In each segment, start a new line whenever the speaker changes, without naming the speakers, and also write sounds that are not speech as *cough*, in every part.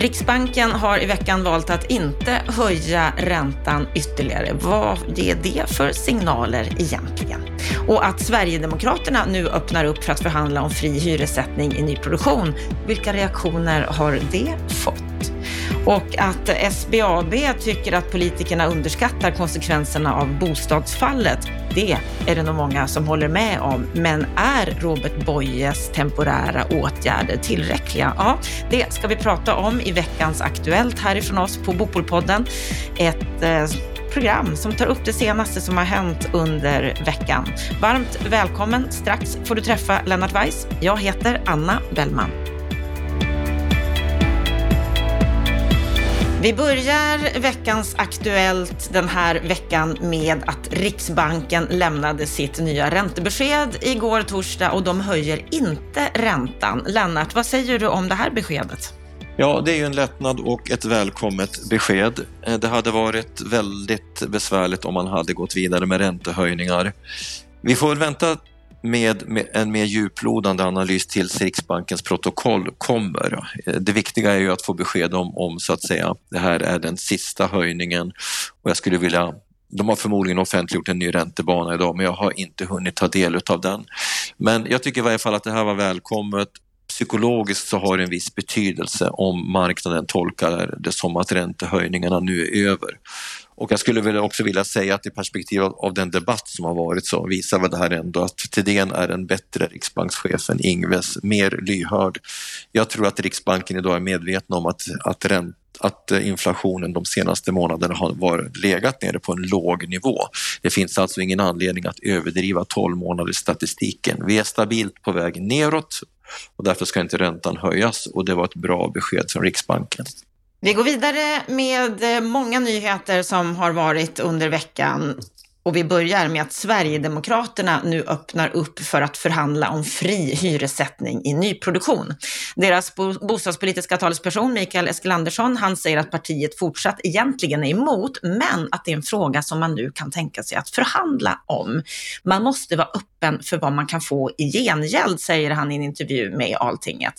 Riksbanken har i veckan valt att inte höja räntan ytterligare. Vad ger det för signaler egentligen? Och att Sverigedemokraterna nu öppnar upp för att förhandla om fri hyressättning i nyproduktion, vilka reaktioner har det fått? Och att SBAB tycker att politikerna underskattar konsekvenserna av bostadsfallet, det är det nog många som håller med om. Men är Robert Boyes temporära åtgärder tillräckliga? Ja, det ska vi prata om i veckans Aktuellt härifrån oss på Bopolpodden. Ett eh, program som tar upp det senaste som har hänt under veckan. Varmt välkommen. Strax får du träffa Lennart Weiss. Jag heter Anna Bellman. Vi börjar veckans Aktuellt den här veckan med att Riksbanken lämnade sitt nya räntebesked igår torsdag och de höjer inte räntan. Lennart, vad säger du om det här beskedet?
Ja, det är ju en lättnad och ett välkommet besked. Eh, det hade varit väldigt besvärligt om man hade gått vidare med räntehöjningar. Vi får väl vänta med, med en mer djuplodande analys tills Riksbankens protokoll kommer. Det viktiga är ju att få besked om, om så att säga, det här är den sista höjningen och jag skulle vilja de har förmodligen offentliggjort en ny räntebana idag men jag har inte hunnit ta del av den. Men jag tycker i varje fall att det här var välkommet. Psykologiskt så har det en viss betydelse om marknaden tolkar det som att räntehöjningarna nu är över. Och jag skulle väl också vilja säga att i perspektiv av den debatt som har varit så visar väl det här ändå att Thedéen är en bättre riksbankschef än Ingves, mer lyhörd. Jag tror att Riksbanken idag är medvetna om att, att, ränt, att inflationen de senaste månaderna har varit, legat nere på en låg nivå. Det finns alltså ingen anledning att överdriva 12 månaders statistiken. Vi är stabilt på väg neråt och därför ska inte räntan höjas och det var ett bra besked från Riksbanken.
Vi går vidare med eh, många nyheter som har varit under veckan. Och vi börjar med att Sverigedemokraterna nu öppnar upp för att förhandla om fri hyressättning i nyproduktion. Deras bostadspolitiska talesperson Mikael Eskilandersson, han säger att partiet fortsatt egentligen är emot, men att det är en fråga som man nu kan tänka sig att förhandla om. Man måste vara öppen för vad man kan få i gengäld, säger han i en intervju med Alltinget.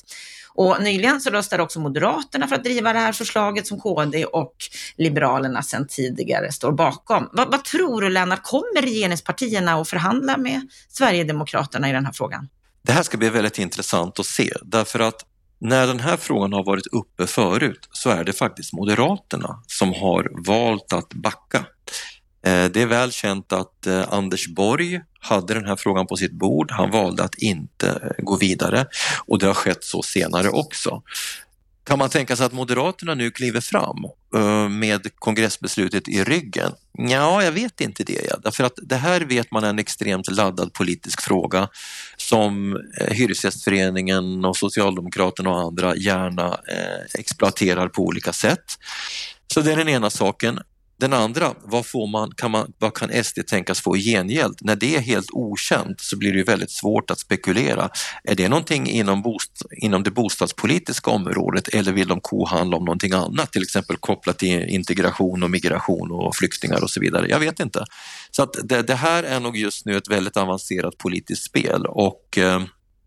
Och nyligen så röstade också Moderaterna för att driva det här förslaget som KD och Liberalerna sedan tidigare står bakom. Vad, vad tror du Lennart, kommer regeringspartierna att förhandla med Sverigedemokraterna i den här frågan?
Det här ska bli väldigt intressant att se därför att när den här frågan har varit uppe förut så är det faktiskt Moderaterna som har valt att backa. Eh, det är väl känt att eh, Anders Borg hade den här frågan på sitt bord. Han valde att inte eh, gå vidare och det har skett så senare också. Kan man tänka sig att Moderaterna nu kliver fram med kongressbeslutet i ryggen? Ja, jag vet inte det. Därför att det här vet man är en extremt laddad politisk fråga som Hyresgästföreningen och Socialdemokraterna och andra gärna exploaterar på olika sätt. Så det är den ena saken. Den andra, vad, får man, kan man, vad kan SD tänkas få i gengäld? När det är helt okänt så blir det väldigt svårt att spekulera. Är det någonting inom, bost, inom det bostadspolitiska området eller vill de kohandla om någonting annat, till exempel kopplat till integration och migration och flyktingar och så vidare? Jag vet inte. Så att det, det här är nog just nu ett väldigt avancerat politiskt spel och eh,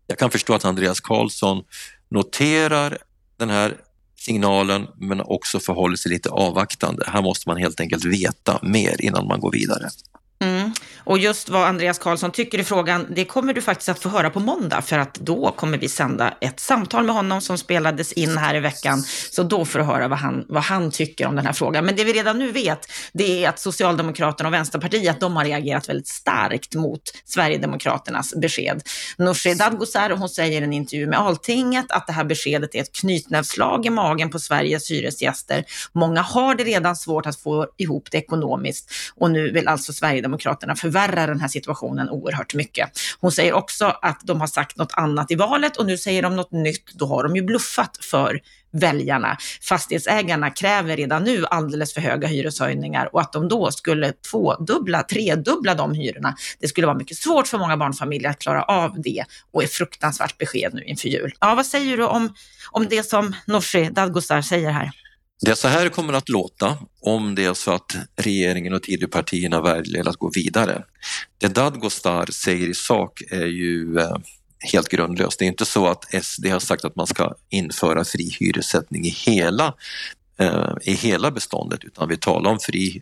jag kan förstå att Andreas Karlsson noterar den här signalen men också förhåller sig lite avvaktande. Här måste man helt enkelt veta mer innan man går vidare.
Och just vad Andreas Karlsson tycker i frågan, det kommer du faktiskt att få höra på måndag, för att då kommer vi sända ett samtal med honom som spelades in här i veckan. Så då får du höra vad han, vad han tycker om den här frågan. Men det vi redan nu vet, det är att Socialdemokraterna och Vänsterpartiet, de har reagerat väldigt starkt mot Sverigedemokraternas besked. Nooshi Dadgostar, hon säger i en intervju med Altinget att det här beskedet är ett knytnävsslag i magen på Sveriges hyresgäster. Många har det redan svårt att få ihop det ekonomiskt och nu vill alltså Sverigedemokraterna för förvärrar den här situationen oerhört mycket. Hon säger också att de har sagt något annat i valet och nu säger de något nytt. Då har de ju bluffat för väljarna. Fastighetsägarna kräver redan nu alldeles för höga hyreshöjningar och att de då skulle tvådubbla, tredubbla de hyrorna. Det skulle vara mycket svårt för många barnfamiljer att klara av det och är fruktansvärt besked nu inför jul. Ja, vad säger du om, om det som Nooshi Dadgostar säger här?
Det är så här kommer att låta om det är så att regeringen och Tidöpartierna väljer att gå vidare. Det Dadgostar säger i sak är ju eh, helt grundlöst. Det är inte så att SD har sagt att man ska införa fri hyressättning i hela, eh, i hela beståndet utan vi talar om fri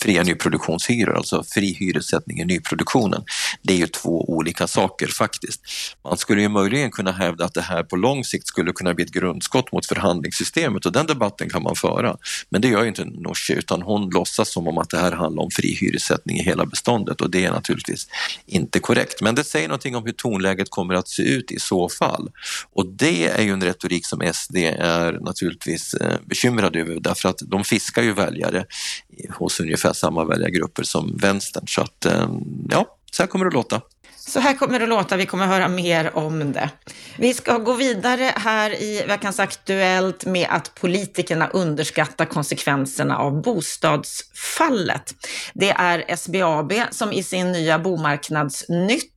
fria nyproduktionshyror, alltså fri hyressättning i nyproduktionen. Det är ju två olika saker faktiskt. Man skulle ju möjligen kunna hävda att det här på lång sikt skulle kunna bli ett grundskott mot förhandlingssystemet och den debatten kan man föra. Men det gör ju inte Nooshi utan hon låtsas som om att det här handlar om fri hyressättning i hela beståndet och det är naturligtvis inte korrekt. Men det säger någonting om hur tonläget kommer att se ut i så fall. Och det är ju en retorik som SD är naturligtvis eh, bekymrad över därför att de fiskar ju väljare hos ungefär samma väljargrupper som vänstern. Så att, eh, ja, så här kommer det att låta.
Så här kommer det att låta, vi kommer att höra mer om det. Vi ska gå vidare här i veckans Aktuellt med att politikerna underskattar konsekvenserna av bostadsfallet. Det är SBAB som i sin nya Bomarknadsnytt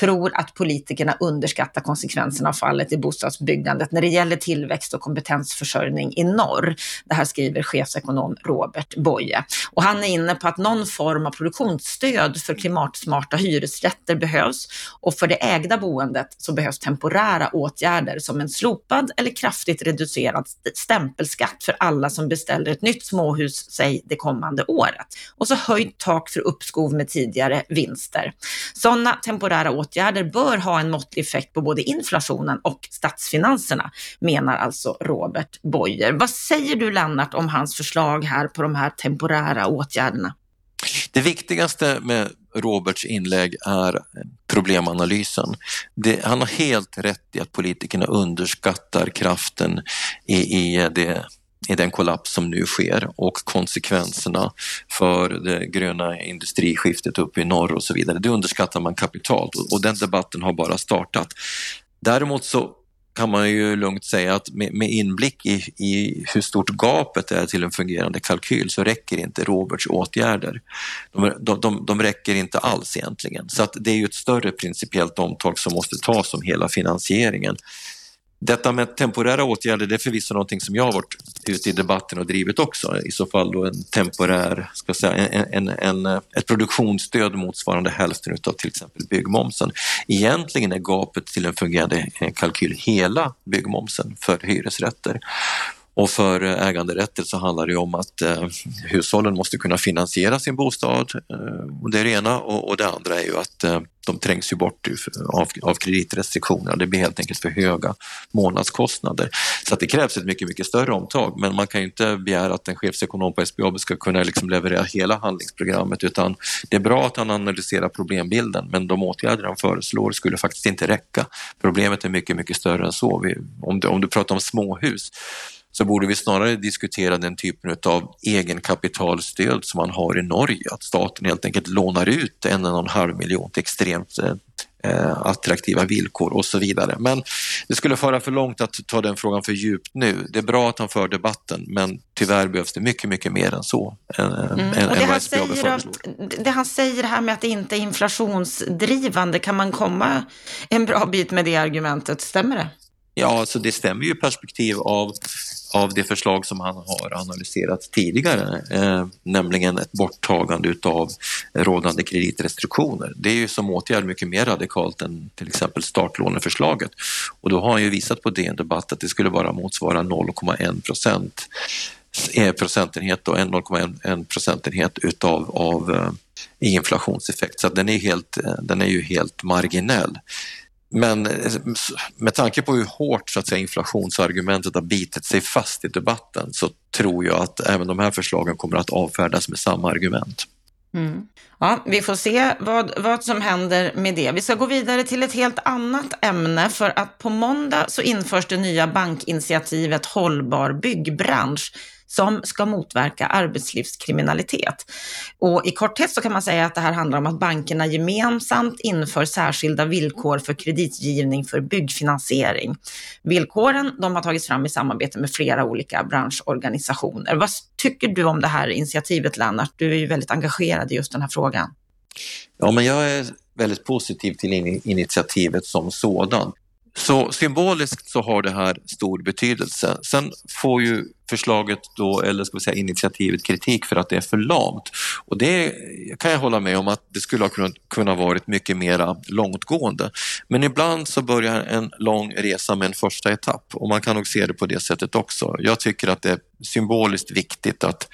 tror att politikerna underskattar konsekvenserna av fallet i bostadsbyggandet när det gäller tillväxt och kompetensförsörjning i norr. Det här skriver chefsekonom Robert Boye. Och han är inne på att någon form av produktionsstöd för klimatsmarta hyresrätter behövs och för det ägda boendet så behövs temporära åtgärder som en slopad eller kraftigt reducerad stämpelskatt för alla som beställer ett nytt småhus, säg det kommande året. Och så höjt tak för uppskov med tidigare vinster. Sådana temporära åtgärder bör ha en måttlig effekt på både inflationen och statsfinanserna, menar alltså Robert Boyer. Vad säger du Lennart om hans förslag här på de här temporära åtgärderna?
Det viktigaste med Roberts inlägg är problemanalysen. Det, han har helt rätt i att politikerna underskattar kraften i, i det i den kollaps som nu sker och konsekvenserna för det gröna industriskiftet uppe i norr och så vidare. Det underskattar man kapitalt och den debatten har bara startat. Däremot så kan man ju lugnt säga att med, inblick i, i, hur stort gapet är till en fungerande kalkyl så räcker inte Roberts åtgärder. De, de, de, de räcker inte alls egentligen. Så att det är ju ett större principiellt omtag som måste tas om hela finansieringen. Detta med temporära åtgärder, det är förvisso någonting som jag har varit ute i debatten och drivit också. I så fall då en temporär, ska säga, en, en, en, ett produktionsstöd motsvarande hälften av till exempel byggmomsen. Egentligen är gapet till en fungerande kalkyl hela byggmomsen för hyresrätter. Och för eh, äganderätter så handlar det om att eh, hushållen måste kunna finansiera sin bostad. Eh, och det är det ena och, och det andra är ju att eh, de trängs ju bort av, av kreditrestriktionerna. Det blir helt enkelt för höga månadskostnader. Så att det krävs ett mycket, mycket större omtag. Men man kan ju inte begära att en chefsekonom på SBAB ska kunna liksom leverera hela handlingsprogrammet utan det är bra att han analyserar problembilden men de åtgärder han föreslår skulle faktiskt inte räcka. Problemet är mycket, mycket större än så. Vi, om, du, om du pratar om småhus så borde vi snarare diskutera den typen av egenkapitalstöd som man har i Norge, att staten helt enkelt lånar ut en och en halv miljon till extremt eh, attraktiva villkor och så vidare. Men det skulle föra för långt att ta den frågan för djupt nu. Det är bra att han för debatten men tyvärr behövs det mycket, mycket mer än så. Än, mm. än,
och det, han säger att, det han säger här med att det inte är inflationsdrivande, kan man komma en bra bit med det argumentet, stämmer det?
Ja, alltså det stämmer ju i perspektiv av av det förslag som han har analyserat tidigare, eh, nämligen ett borttagande utav rådande kreditrestriktioner. Det är ju som åtgärd mycket mer radikalt än till exempel startlåneförslaget. Och då har han ju visat på DN Debatt att det skulle bara motsvara 0,1 procent eh, procentenhet och 0,1 procentenhet utav av, eh, inflationseffekt. Så den är, helt, eh, den är ju helt marginell. Men med tanke på hur hårt så att säga, inflationsargumentet har bitit sig fast i debatten så tror jag att även de här förslagen kommer att avfärdas med samma argument.
Mm. Ja, vi får se vad, vad som händer med det. Vi ska gå vidare till ett helt annat ämne för att på måndag så införs det nya bankinitiativet Hållbar byggbransch som ska motverka arbetslivskriminalitet. Och i korthet så kan man säga att det här handlar om att bankerna gemensamt inför särskilda villkor för kreditgivning för byggfinansiering. Villkoren de har tagits fram i samarbete med flera olika branschorganisationer. Vad tycker du om det här initiativet Lennart? Du är ju väldigt engagerad i just den här frågan.
Ja, men jag är väldigt positiv till initiativet som sådant. Så symboliskt så har det här stor betydelse. Sen får ju förslaget då, eller ska vi säga initiativet kritik för att det är för lamt. Och det kan jag hålla med om att det skulle ha kunnat kunnat varit mycket mer långtgående. Men ibland så börjar en lång resa med en första etapp och man kan nog se det på det sättet också. Jag tycker att det är symboliskt viktigt att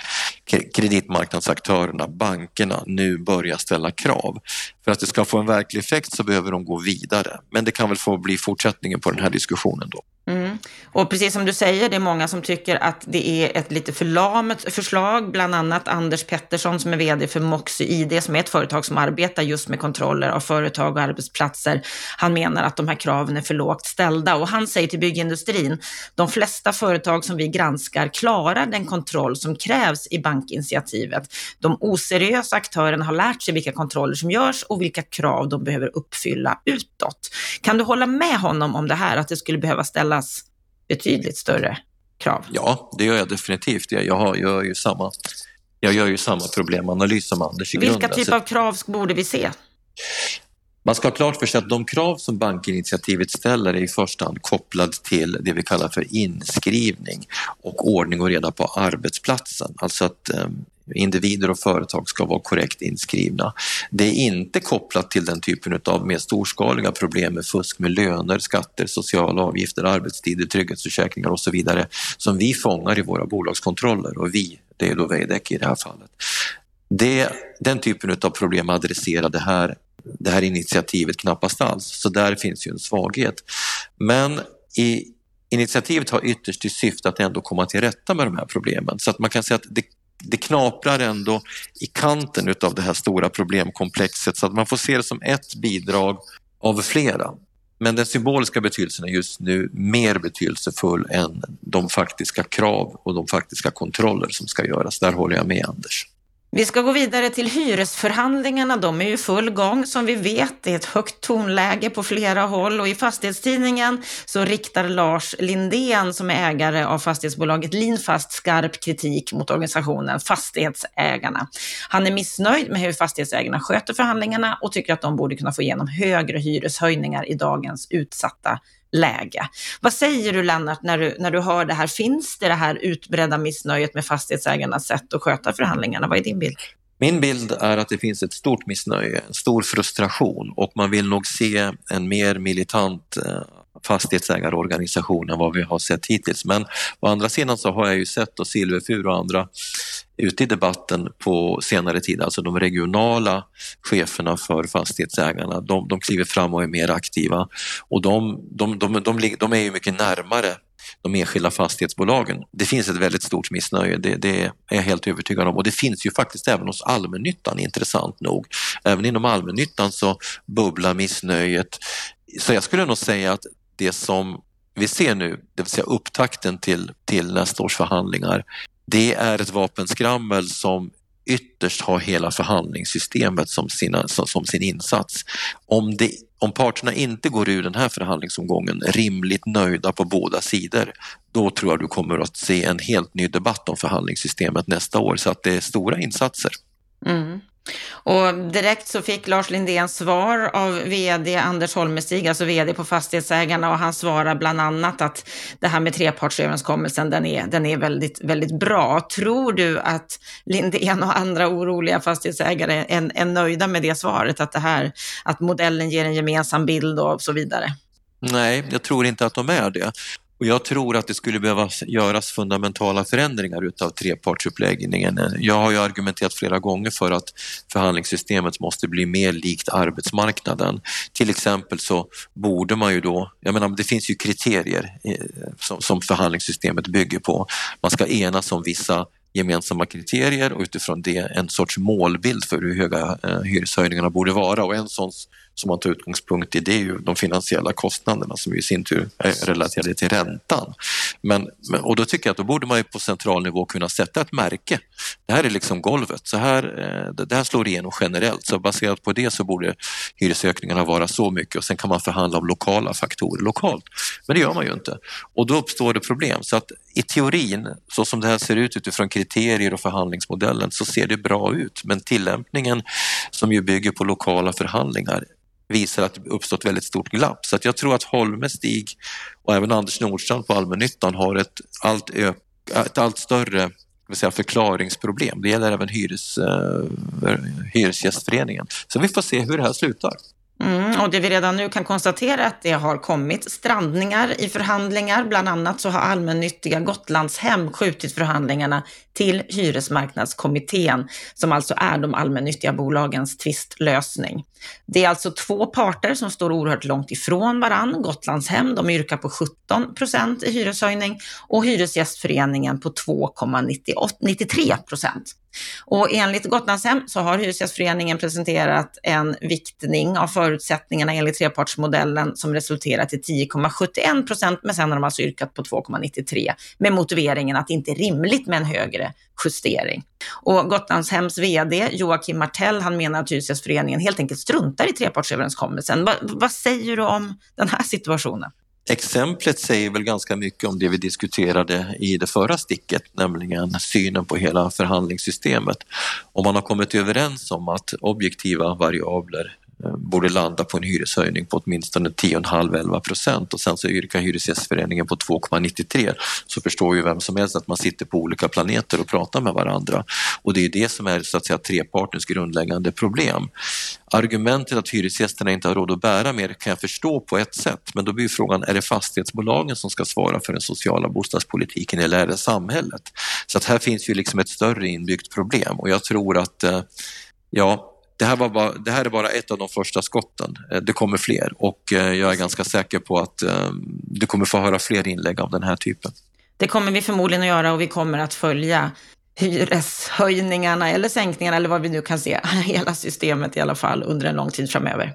kreditmarknadsaktörerna, bankerna, nu börjar ställa krav. För att det ska få en verklig effekt så behöver de gå vidare. Men det kan väl få bli fortsättningen på den här diskussionen då.
Mm. Och precis som du säger, det är många som tycker att det är ett lite förlamat förslag, bland annat Anders Pettersson som är vd för Moxy ID, som är ett företag som arbetar just med kontroller av företag och arbetsplatser. Han menar att de här kraven är för lågt ställda och han säger till byggindustrin, de flesta företag som vi granskar klarar den kontroll som krävs i bankinitiativet. De oseriösa aktörerna har lärt sig vilka kontroller som görs och vilka krav de behöver uppfylla utåt. Kan du hålla med honom om det här, att det skulle behöva ställas betydligt större krav?
Ja, det gör jag definitivt. Jag, har, jag, gör, ju samma, jag gör ju samma problemanalys som Anders i
Vilka typer av krav borde vi se?
Man ska ha klart för sig att de krav som bankinitiativet ställer är i första hand kopplade till det vi kallar för inskrivning och ordning och reda på arbetsplatsen. Alltså att ehm, individer och företag ska vara korrekt inskrivna. Det är inte kopplat till den typen av mer storskaliga problem med fusk med löner, skatter, sociala avgifter, arbetstider, trygghetsförsäkringar och så vidare som vi fångar i våra bolagskontroller och vi, det är då Veidekke i det här fallet. Det, den typen av problem adresserar det här, det här initiativet knappast alls, så där finns ju en svaghet. Men i Initiativet har ytterst till syfte att ändå komma till rätta med de här problemen så att man kan säga att det det knaprar ändå i kanten utav det här stora problemkomplexet så att man får se det som ett bidrag av flera. Men den symboliska betydelsen är just nu mer betydelsefull än de faktiska krav och de faktiska kontroller som ska göras. Där håller jag med Anders.
Vi ska gå vidare till hyresförhandlingarna. De är ju full gång som vi vet. Det är ett högt tonläge på flera håll och i Fastighetstidningen så riktar Lars Lindén som är ägare av fastighetsbolaget Linfast skarp kritik mot organisationen Fastighetsägarna. Han är missnöjd med hur fastighetsägarna sköter förhandlingarna och tycker att de borde kunna få igenom högre hyreshöjningar i dagens utsatta läge. Vad säger du Lennart när du, när du hör det här? Finns det det här utbredda missnöjet med fastighetsägarnas sätt att sköta förhandlingarna? Vad är din bild?
Min bild är att det finns ett stort missnöje, en stor frustration och man vill nog se en mer militant eh, fastighetsägarorganisation än vad vi har sett hittills. Men å andra sidan så har jag ju sett och Silverfur och andra ute i debatten på senare tid, alltså de regionala cheferna för fastighetsägarna, de, de kliver fram och är mer aktiva och de, de, de, de, de är ju mycket närmare de enskilda fastighetsbolagen. Det finns ett väldigt stort missnöje, det, det, är jag helt övertygad om och det finns ju faktiskt även hos allmännyttan intressant nog. Även inom allmännyttan så bubblar missnöjet. Så jag skulle nog säga att det som vi ser nu, det vill säga upptakten till, till nästa års förhandlingar, det är ett vapenskrammel som ytterst har hela förhandlingssystemet som, sina, som, som sin insats. Om, det, om parterna inte går ur den här förhandlingsomgången rimligt nöjda på båda sidor, då tror jag du kommer att se en helt ny debatt om förhandlingssystemet nästa år. Så att det är stora insatser.
Mm. Och direkt så fick Lars Lindén svar av vd Anders Holmestig, alltså vd på Fastighetsägarna, och han svarar bland annat att det här med trepartsöverenskommelsen, den är, den är väldigt, väldigt bra. Tror du att Lindén och andra oroliga fastighetsägare är, är nöjda med det svaret, att, det här, att modellen ger en gemensam bild och så vidare?
Nej, jag tror inte att de är det. Och jag tror att det skulle behöva göras fundamentala förändringar utav trepartsuppläggningen. Eh, jag har ju argumenterat flera gånger för att förhandlingssystemet måste bli mer likt arbetsmarknaden. Till exempel så borde man ju då, jag menar det finns ju kriterier eh, som, som förhandlingssystemet bygger på. Man ska enas om vissa gemensamma kriterier och utifrån det en sorts målbild för hur höga eh, hyreshöjningarna borde vara och en sån som man tar utgångspunkt i det är ju de finansiella kostnaderna som i sin tur är relaterade till räntan. Men, och då tycker jag att då borde man ju på central nivå kunna sätta ett märke. Det här är liksom golvet, så här, eh, det här slår igenom generellt så baserat på det så borde hyresökningarna vara så mycket och sen kan man förhandla om lokala faktorer lokalt. Men det gör man ju inte och då uppstår det problem. Så att i teorin, så som det här ser ut utifrån kriterier och förhandlingsmodellen så ser det bra ut men tillämpningen som ju bygger på lokala förhandlingar visar att det uppstått väldigt stort glapp. Så att jag tror att Holmestig och även Anders Nordstrand på allmännyttan har ett allt ett allt större vill säga, förklaringsproblem. Det gäller även hyres, uh, Hyresgästföreningen. Så vi får se hur det här slutar.
Mm, och det vi redan nu kan konstatera är att det har kommit strandningar i förhandlingar. Bland annat så har allmännyttiga Gotlandshem skjutit förhandlingarna till Hyresmarknadskommittén, som alltså är de allmännyttiga bolagens tvistlösning. Det är alltså två parter som står oerhört långt ifrån varann. Gotlandshem, de yrkar på 17 procent i hyreshöjning och Hyresgästföreningen på 2,93 procent. Och enligt Gotlandshem så har Hyresgästföreningen presenterat en viktning av förutsättningarna enligt trepartsmodellen som resulterat i 10,71 procent, men sen har de alltså yrkat på 2,93 med motiveringen att det inte är rimligt med en högre justering. Och Gotlandshems VD Joakim Martell, han menar att Hyresgästföreningen helt enkelt struntar i trepartsöverenskommelsen. Va, vad säger du om den här situationen?
Exemplet säger väl ganska mycket om det vi diskuterade i det förra sticket, nämligen synen på hela förhandlingssystemet. Om man har kommit överens om att objektiva variabler Eh, borde landa på en hyreshöjning på åtminstone 10,5-11 procent och sen så yrkar Hyresgästföreningen på 2,93 så förstår ju vem som helst att man sitter på olika planeter och pratar med varandra. Och det är det som är så att säga trepartens grundläggande problem. Argumentet att hyresgästerna inte har råd att bära mer kan jag förstå på ett sätt, men då blir frågan, är det fastighetsbolagen som ska svara för den sociala bostadspolitiken eller är det samhället? Så att här finns ju liksom ett större inbyggt problem och jag tror att eh, ja, det här, var bara, det här är bara ett av de första skotten. Eh, det kommer fler och eh, jag är ganska säker på att eh, du kommer få höra fler inlägg av den här typen.
Det kommer vi förmodligen att göra och vi kommer att följa hyreshöjningarna eller sänkningarna eller vad vi nu kan se, *laughs* hela systemet i alla fall under en lång tid framöver.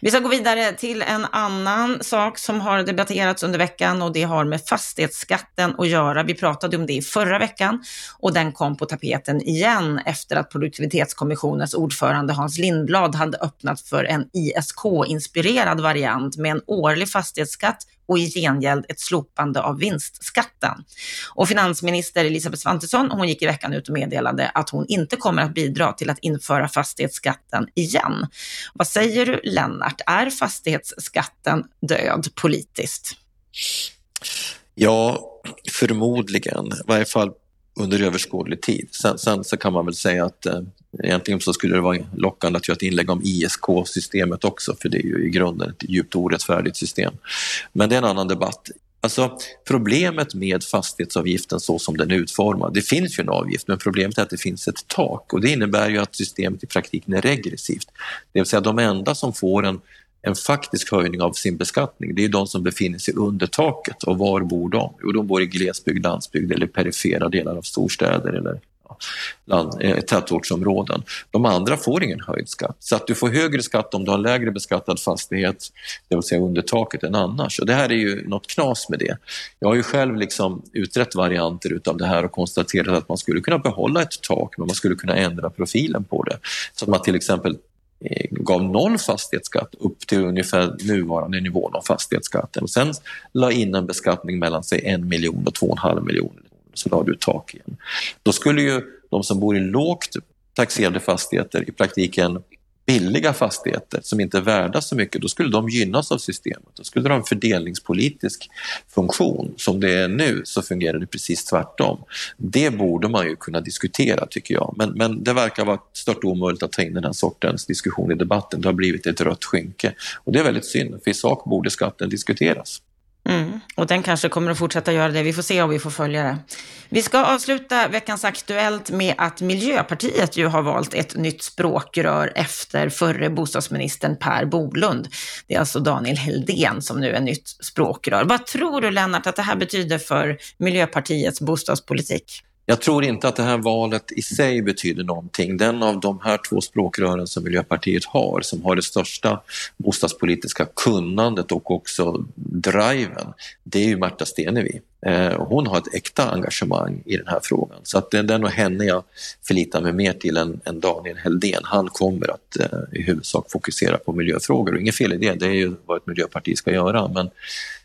Vi ska gå vidare till en annan sak som har debatterats under veckan och det har med fastighetsskatten att göra. Vi pratade om det i förra veckan och den kom på tapeten igen efter att produktivitetskommissionens ordförande Hans Lindblad hade öppnat för en ISK-inspirerad variant med en årlig fastighetsskatt och i gengäld ett slopande av vinstskatten. Och finansminister Elisabeth Svantesson, hon gick i veckan ut och meddelade att hon inte kommer att bidra till att införa fastighetsskatten igen. Vad säger du Lennart, är fastighetsskatten död politiskt?
Ja, förmodligen, i varje fall under överskådlig tid. Sen, sen så kan man väl säga att eh, egentligen så skulle det vara lockande att göra ett inlägg om ISK-systemet också, för det är ju i grunden ett djupt orättfärdigt system. Men det är en annan debatt. Alltså, problemet med fastighetsavgiften så som den är utformad, det finns ju en avgift men problemet är att det finns ett tak och det innebär ju att systemet i praktiken är regressivt. Det vill säga de enda som får en, en faktisk höjning av sin beskattning, det är de som befinner sig under taket. Och var bor de? Jo, de bor i glesbygd, landsbygd eller perifera delar av storstäder eller land, eh, tätortsområden. De andra får ingen höjd skatt. Så att du får högre skatt om du har lägre beskattad fastighet, det vill säga under taket, än annars. Och det här är ju något knas med det. Jag har ju själv liksom utrett varianter utav det här och konstaterat att man skulle kunna behålla ett tak, men man skulle kunna ändra profilen på det. Så att man till exempel eh, gav noll fastighetsskatt upp till ungefär nuvarande nivån av fastighetsskatten och sen la in en beskattning mellan sig en miljon och två och en halv miljon så la du tak igen. Då skulle ju de som bor i lågt taxerade fastigheter i praktiken billiga fastigheter som inte är värda så mycket, då skulle de gynnas av systemet. Då skulle de ha en fördelningspolitisk funktion. Som det är nu så fungerar det precis tvärtom. Det borde man ju kunna diskutera tycker jag, men, men det verkar vara stört omöjligt att ta in den här sortens diskussion i debatten. Det har blivit ett rött skynke och det är väldigt synd, för i sak borde skatten diskuteras.
Mm. Och den kanske kommer att fortsätta göra det. Vi får se om vi får följa det. Vi ska avsluta veckans Aktuellt med att Miljöpartiet ju har valt ett nytt språkrör efter förre bostadsministern Per Bolund. Det är alltså Daniel Heldén som nu är nytt språkrör. Vad tror du Lennart att det här betyder för Miljöpartiets bostadspolitik?
Jag tror inte att det här valet i sig betyder någonting. Den av de här två språkrören som Miljöpartiet har, som har det största bostadspolitiska kunnandet och också driven, det är ju Märta Stenevi. Eh, hon har ett äkta engagemang i den här frågan. Så att det är nog henne jag förlitar mig mer till än, än Daniel Heldén. Han kommer att eh, i huvudsak fokusera på miljöfrågor och inget fel i det, det är ju vad ett miljöparti ska göra. Men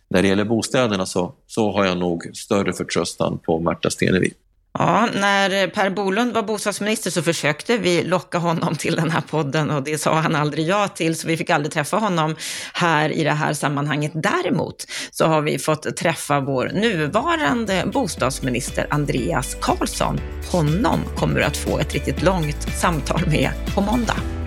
när det gäller bostäderna så, så har jag nog större förtröstan på Märta Stenevi.
Ja, när eh, Per Bolund var bostadsminister så försökte vi locka honom till den här podden och det sa han aldrig ja till, så vi fick aldrig träffa honom här i det här sammanhanget. Däremot så har vi fått träffa vår nuvarande bostadsminister Andreas Karlsson. Honom kommer du att få ett riktigt långt samtal med på måndag.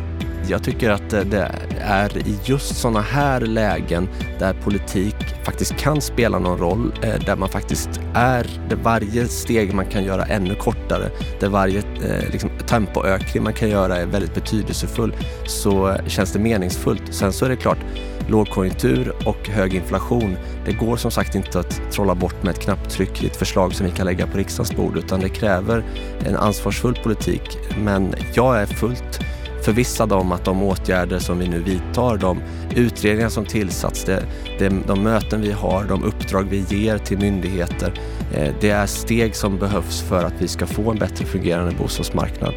Jag tycker att det är i just sådana här lägen där politik faktiskt kan spela någon roll, eh, där man faktiskt är, där varje steg man kan göra ännu kortare, där varje eh, liksom, tempoökning man kan göra är väldigt betydelsefull, så känns det meningsfullt. Sen så är det klart, lågkonjunktur och hög inflation, det går som sagt inte att trolla bort med ett knapptryck i ett förslag som vi kan lägga på riksdagens bord, utan det kräver en ansvarsfull politik. Men jag är fullt förvissad om att de åtgärder som vi nu vidtar, de utredningar som tillsatts, det, det, de möten vi har, de uppdrag vi ger till myndigheter, eh, det är steg som behövs för att vi ska få en bättre fungerande bostadsmarknad.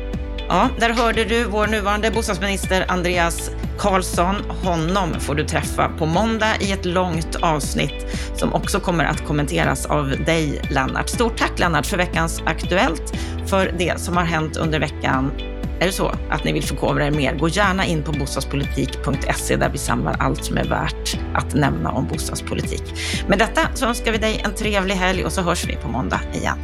Ja, där hörde du vår nuvarande bostadsminister Andreas Karlsson. Honom får du träffa på måndag i ett långt avsnitt som också kommer att kommenteras av dig, Lennart. Stort tack Lennart för veckans Aktuellt, för det som har hänt under veckan är det så att ni vill förkovra er mer, gå gärna in på bostadspolitik.se där vi samlar allt som är värt att nämna om bostadspolitik. Med detta så önskar vi dig en trevlig helg och så hörs vi på måndag igen.